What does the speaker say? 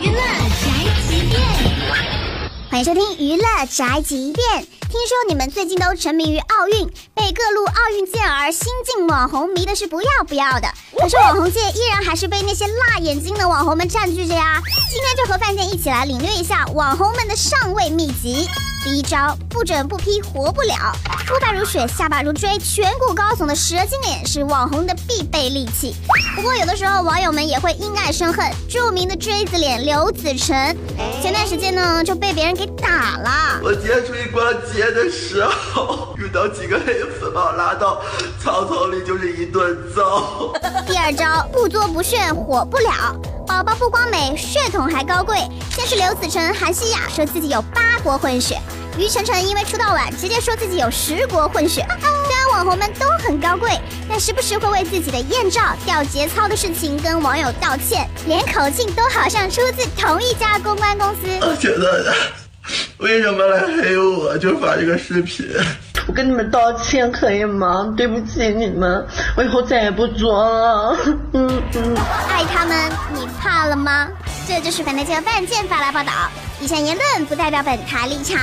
娱乐宅急便，欢迎收听娱乐宅急便。听说你们最近都沉迷于奥运，被各路奥运健儿、新晋网红迷的是不要不要的。可是网红界依然还是被那些辣眼睛的网红们占据着呀。今天就和饭店一起来领略一下网红们的上位秘籍。第一招，不整不批活不了。肤白如雪，下巴如锥，颧骨高耸的蛇精脸是网红的必备利器。不过有的时候网友们也会因爱生恨，著名的锥子脸刘子成，前段时间呢就被别人给打了。我今天出去逛街的时候，遇到几个黑粉把我拉到草丛里，就是一顿揍。第二招，不作不炫，火不了。宝宝不光美，血统还高贵。先是刘子晨、韩熙雅说自己有八国混血，于晨晨因为出道晚，直接说自己有十国混血。虽然网红们都很高贵，但时不时会为自己的艳照掉节操的事情跟网友道歉，连口径都好像出自同一家公关公司。我觉得为什么来黑我，就发这个视频。我跟你们道歉可以吗？对不起你们，我以后再也不装了。嗯嗯。爱他们，你怕了吗？这就是本台记者范建发来报道，以上言论不代表本台立场。